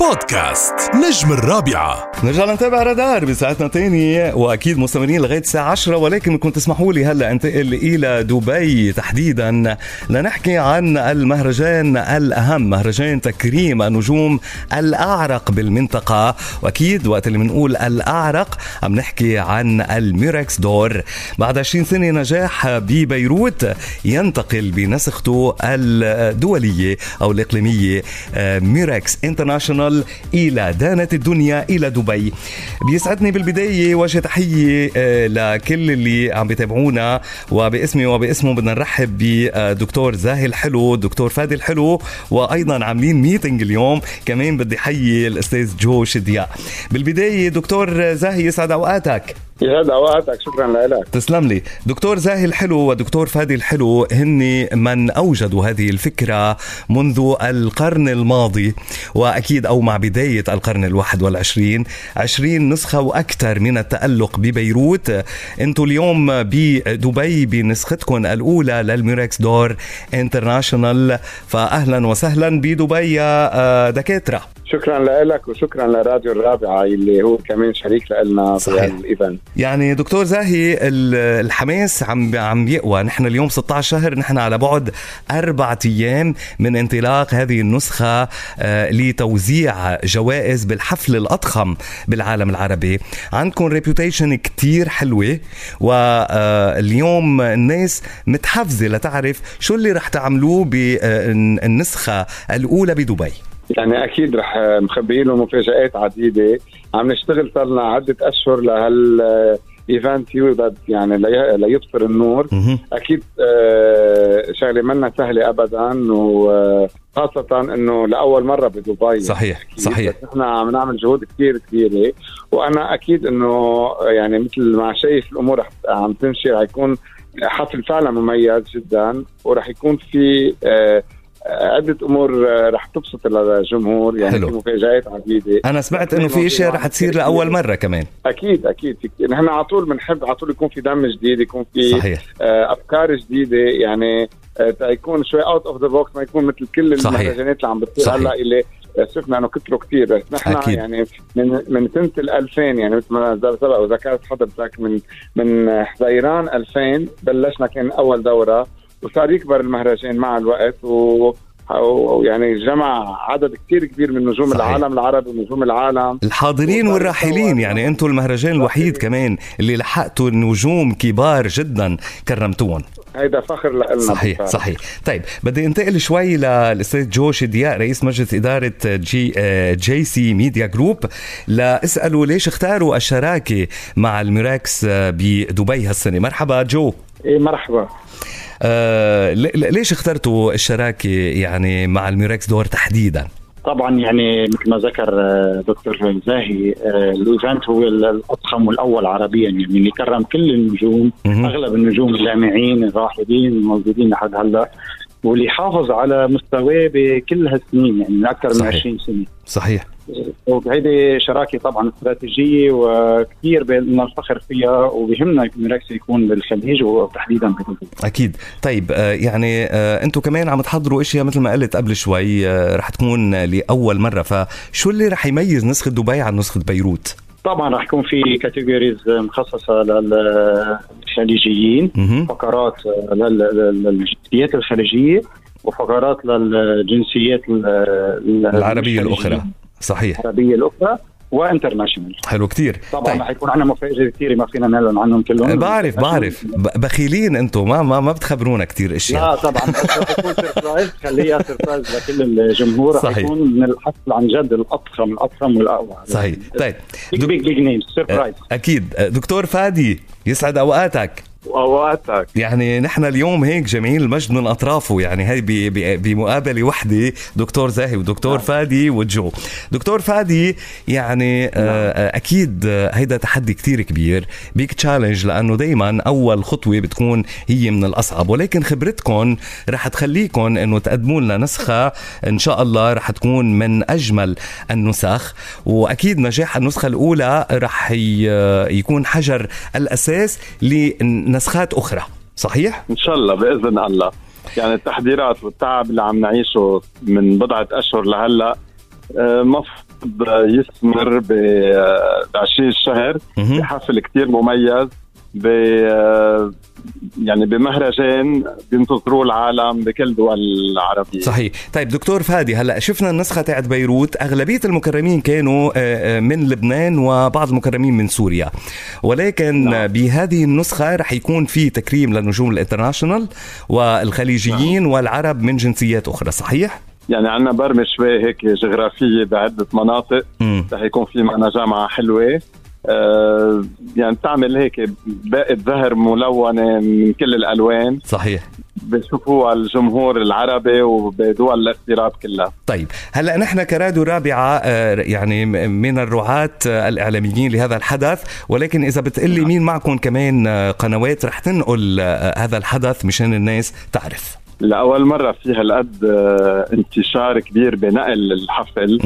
بودكاست نجم الرابعة. نرجع نتابع رادار بساعتنا تاني وأكيد مستمرين لغاية الساعة 10 ولكن بدكم تسمحوا لي هلأ انتقل إلى دبي تحديدا لنحكي عن المهرجان الأهم مهرجان تكريم النجوم الأعرق بالمنطقة. وأكيد وقت اللي بنقول الأعرق عم نحكي عن الميركس دور. بعد 20 سنة نجاح ببيروت ينتقل بنسخته الدولية أو الإقليمية Murex International إلى دانة الدنيا إلى دبي. بيسعدني بالبداية وجه تحية آه، لكل اللي عم بيتابعونا. وباسمي وباسمه بدنا نرحب بدكتور زاهي الحلو دكتور فادي الحلو وأيضا عاملين meeting اليوم. كمان بدي حيي الأستاذ جو شدياق بالبداية دكتور زاهي يسعد أوقاتك. يسعد اوقاتك شكرا لك. تسلم لي. دكتور زاهي الحلو ودكتور فادي الحلو هن من اوجدوا هذه الفكرة منذ القرن الماضي وأكيد أو مع بداية القرن الواحد والعشرين. عشرين نسخة وأكثر من التألق ببيروت. أنتم اليوم بدبي بنسختكم الأولى للميركس دور international. فاهلا وسهلا بدبي يا آه، دكاترة. شكرا لك وشكرا لراديو الرابعة اللي هو كمان شريك لنا بهال event يعني دكتور زاهي الحماس عم عم يقوى. نحن اليوم 16 شهر نحن على بعد أربعة أيام من انطلاق هذه النسخة آه، لتوزيع جوائز بالحفل الأضخم بالعالم العربي. عندكم reputation كتير حلوة واليوم الناس متحفزة لتعرف شو اللي رح تعملوه بالنسخة الأولى بدبي. يعني أكيد رح مخبيين له مفاجآت عديدة. عم نشتغل صار لنا عدة أشهر لهال event يوجد يعني ليطفر النور. أكيد آه، شغلة منا سهلة ابدا وخاصة إنه لأول مرة بدبي. صحيح صحيح. نحن عم نعمل جهود كثير كبيرة. وأنا أكيد إنه يعني مثل ما شايف الأمور عم تمشي رح يكون حفل فعلا مميز جدا. ورح يكون في آه عدة أمور آه، رح تبسط الجمهور يعني حلو. في مفاجآت عديده أنا سمعت إنه في اشياء رح تصير لأول مرة كمان. أكيد أكيد نحن على طول بنحب على طول يكون في دم جديد يكون في صحيح. آه، أفكار جديدة. يعني آه، يكون شوي out of the box ما يكون مثل كل المهرجانات اللي عم بتصير هلأ اللي شفنا إنه كثروا كثير بس نحن أكيد. يعني من من سنة ال 2000 يعني مثل ما سبق وذكرت حضرتك من من حزيران 2000 بلشنا كان أول دورة. وصار يكبر المهرجان مع الوقت و يعني جمع عدد كثير كبير من نجوم صحيح. العالم العربي ونجوم العالم. الحاضرين والراحلين يعني أنتم المهرجان الوحيد كمان اللي لحقتوا نجوم كبار جدا كرمتوهم. هيدا فخر لنا صحيح بفعل. صحيح. طيب بدي انتقل شوي للأستاذ جو شدياق رئيس مجلس إدارة جي جي سي Media Group لأسأله ليش اختاروا الشراكة مع الميراكس بدبي هالسنة؟ مرحبا جو. مرحبا. آه ليش اخترتوا الشراكة يعني مع الميركس دور تحديدا؟ طبعا يعني مثل ما ذكر آه، دكتور زاهي آه، ال event هو الأضخم والاول عربيا. يعني اللي كرم كل النجوم أغلب النجوم اللامعين الراحلين الموجودين لحد هلأ واللي حافظ على مستواه بكل هالسنين يعني من أكثر من 20 سنة. صحيح. وهيدي شراكة طبعا استراتيجية وكثير إلنا الفخر فيها وبهمنا ميراكس يكون بالخليج وتحديدا بدبي أكيد. طيب آه، يعني آه، أنتم كمان عم تحضروا إشياء مثل ما قلت قبل شوي آه، رح تكون لأول مرة فشو اللي رح يميز نسخة دبي عن نسخة بيروت؟ طبعا رح يكون في categories مخصصة للخليجيين فقرات للجنسيات الخليجية وفقرات للجنسيات العربية الأخرى. صحيح. العربيه الأخرى و international. حلو كثير طبعا طيب. رح يكون عندنا مفاجأة كثير ما فينا نعلن عنهم كلهم. بعرف بعرف. بخيلين أنتم ما ما ما بتخبرونا كثير أشياء. لا طبعا. بس surprise خليها surprise لكل الجمهور. رح يكون من الحفل عن جد الأضخم الأضخم والأقوى. صحيح. طيب. big big big names surprise أكيد. دكتور فادي يسعد أوقاتك. اوقاتك يعني نحن اليوم هيك جامعين المجد من أطرافه. يعني هي بمقابلة وحدة دكتور زاهي ودكتور نعم. فادي وجو. دكتور فادي يعني نعم. آه أكيد هيدا تحدي كتير كبير. big challenge لأنه دائما أول خطوة بتكون هي من الأصعب. ولكن خبرتكم رح تخليكم إنه تقدموا لنا نسخة إن شاء الله رح تكون من أجمل النسخ. وأكيد نجاح النسخة الأولى رح يكون حجر الأساس نسخات أخرى صحيح؟ إن شاء الله بإذن الله. يعني التحضيرات والتعب اللي عم نعيشه من بضعة أشهر لهلأ آه، يستمر ب 20 شهر بحفل كثير مميز. ب يعني بمهرجان بينتظروه العالم بكل دول العربية. صحيح. طيب دكتور فادي هلا شفنا النسخة تاعت بيروت. أغلبية المكرمين كانوا آه، آه، من لبنان وبعض المكرمين من سوريا. ولكن نعم. بهذه النسخة رح يكون في تكريم للنجوم الانترناشونال والخليجيين نعم. والعرب من جنسيات أخرى صحيح؟ يعني عندنا برمج شوي هيك جغرافية بعدة مناطق. رح يكون في معنا جامعة حلوة. آه، يعني تعمل هيك باقة ظهر ملونة من كل الألوان. صحيح. بشوفوها الجمهور العربي وبدول الاغتراب كلها. طيب هلا نحن كراديو رابعة آه، يعني من الرعاة الإعلاميين لهذا الحدث. ولكن إذا بتقلي مين معكم كمان آه، قنوات رح تنقل هذا الحدث مشان الناس تعرف. لأول مرة في هالقد آه، انتشار كبير بنقل الحفل.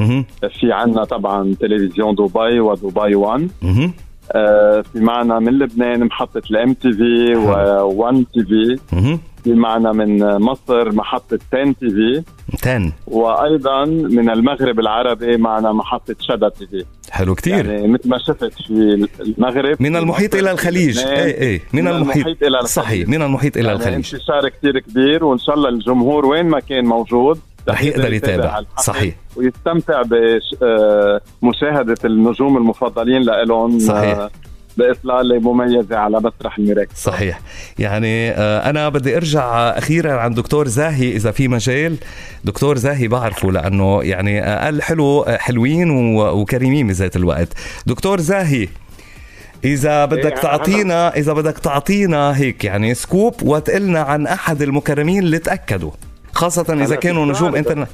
في عنا طبعا تلفزيون دبي ودبي 1 آه، في معنا من لبنان محطة الام تي في و1 تي في في معنا من مصر محطة تين تي في تين وأيضا من المغرب العربي معنا محطة شدا تي في حلو كتير. يعني مثل ما شفت في المغرب من المحيط إلى الخليج. اي اي من, من المحيط, المحيط إلى الخليج. صحيح من المحيط إلى يعني الخليج. انتشار كتير كبير وإن شاء الله الجمهور وين ما كان موجود رح يقدر يتابع صحيح. ويستمتع بمشاهدة النجوم المفضلين لهم صحيح. باطلاله مميزة على مسرح الميراكل صحيح. يعني آه، أنا بدي أرجع أخيرا عن دكتور زاهي إذا في مجال. دكتور زاهي بعرفه لأنه يعني قال حلو حلوين وكريمين بذات الوقت. دكتور زاهي بدك إيه، تعطينا إذا بدك تعطينا هيك يعني سكوب وتقلنا عن أحد المكرمين اللي تأكدوا خاصة إذا كانوا نجوم interna...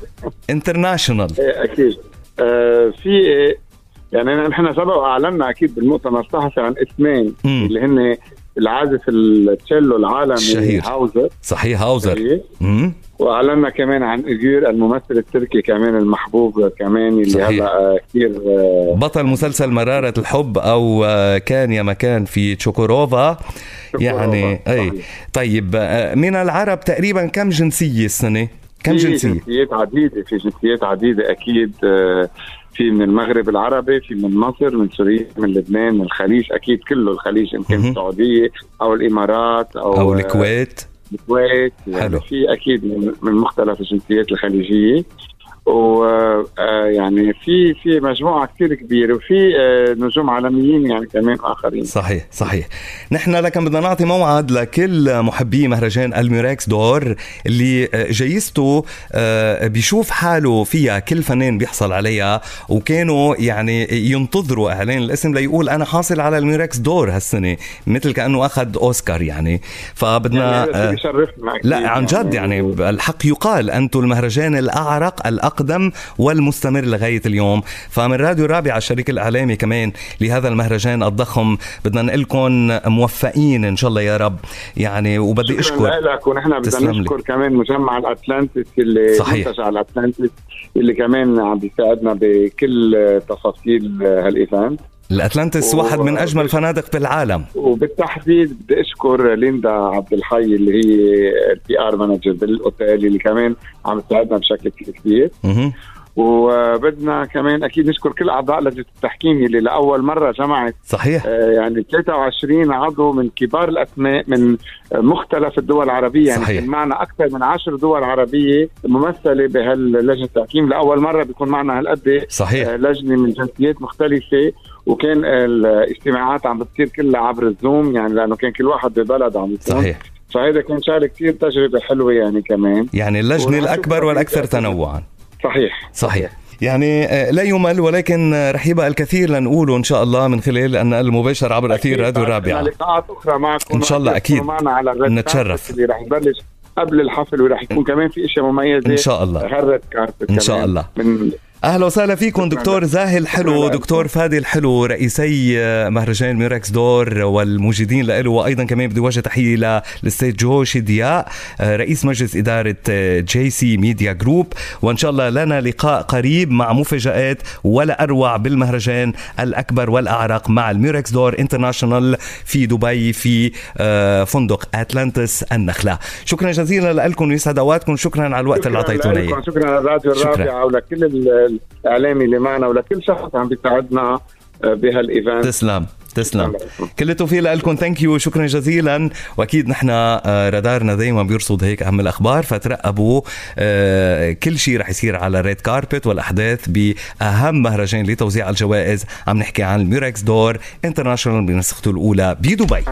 international. إيه أكيد. آه في يعني نحن سبق وأعلنا أكيد بالمؤتمر الصحفي عن اسمين مم. اللي هن العازف التشيلو العالمي الشهير هاوزر. صحيح هاوزر. وأعلنا كمان عن أوغور الممثل التركي كمان المحبوب كمان اللي هلا كثير آه، بطل مسلسل مرارة الحب أو آه، كان يا مكان في تشوكوروفا. يعني أي. طيب آه، من العرب تقريبا كم جنسية السنة؟ كم جنسية؟ جنسيات عديدة في جنسيات عديدة أكيد في من المغرب العربي في من مصر من سوريا من لبنان من الخليج أكيد كله الخليج إن كان السعودية أو الإمارات أو أو الكويت. الكويت يعني في أكيد من مختلف الجنسيات الخليجية. ويعني في في مجموعة كثير كبيرة وفي آه، نجوم عالميين يعني كمان آخرين. صحيح صحيح. نحن لكن بدنا نعطي موعد لكل محبي مهرجان الميراكس دور اللي آه، جايزته آه، بيشوف حاله فيها كل فنان بيحصل عليها وكانوا يعني ينتظروا إعلان الاسم ليقول أنا حاصل على الميراكس دور هالسنة مثل كأنه أخذ أوسكار يعني. فبدنا يعني لا عن جد يعني. الحق يقال أنتم المهرجان الأعرق الاقوى الأقدم والمستمر لغاية اليوم. فمن راديو الرابعة الشريك الإعلامي كمان لهذا المهرجان الضخم. بدنا نقول لكم موفقين إن شاء الله يا رب. يعني وبدي أشكر. لك ونحن بدنا نشكر كمان مجمع الأتلانتس اللي صحيح. منتج على الأتلانتس اللي كمان عم بيساعدنا بكل تفاصيل هال event. الأتلانتس و... واحد من أجمل الفنادق بالعالم وبالتحديد بدي أشكر ليندا عبد الحي اللي هي ال PR manager بالأوتيل اللي كمان عم تساعدنا بشكل كثير كبير وبدنا كمان أكيد نشكر كل أعضاء لجنة التحكيم اللي لأول مرة جمعت صحيح. آه يعني 23 عضو من كبار الاسماء من مختلف الدول العربية يعني صحيح. معنا أكثر من 10 دول عربية ممثلة بهاللجنة التحكيم. لأول مرة بيكون معنا هالقد صحيح. آه لجنة من جنسيات مختلفة وكان الاجتماعات عم بتصير كلها عبر الزوم يعني لأنه كان كل واحد ببلد عم يكون. صحيح. فهذا كان شغلة كثير تجربة حلوة يعني كمان. يعني اللجنة الأكبر والأكثر تنوعا. صحيح. صحيح. يعني آه، لا يمل ولكن آه، رح يبقى الكثير لنقوله إن شاء الله من خلال النقل المباشر عبر أثير راديو رابعه لقاءات أخرى معكم. إن شاء الله أكيد معنا على نتشرف. اللي رح يبلش قبل الحفل ورح يكون كمان في إشياء مميزة. إن شاء الله. هرد كاربت إن شاء الله. من أهلا وسهلا فيكم دكتور زاهي الحلو دكتور فادي الحلو رئيسي مهرجان ميراكس دور والموجودين له وأيضا كمان بدي وجه تحية للسيد جو شدياق رئيس مجلس إدارة جي سي Media Group وإن شاء الله لنا لقاء قريب مع مفاجآت ولا أروع بالمهرجان الأكبر والأعرق مع الميراكس دور international في دبي في فندق أتلانتس النخلة. شكرا جزيلا لكم ويسعد أوقاتكم. شكرا على الوقت اللي أعطيتونا إياه. شكرا على الراديو الرابعة ولكل الإعلامي اللي معنا ولكل شخص عم بيساعدنا بهال event. تسلم تسلم. كل التوفيق لكم. thank you شكرا جزيلا. وأكيد نحن آه، رادارنا دائما بيرصد هيك أهم الأخبار. فترقبوا آه، كل شيء رح يصير على red carpet والأحداث بأهم مهرجان لتوزيع الجوائز. عم نحكي عن الموريكس دور international بنسخته الأولى بدبي.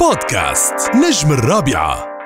بودكاست نجم الرابعة.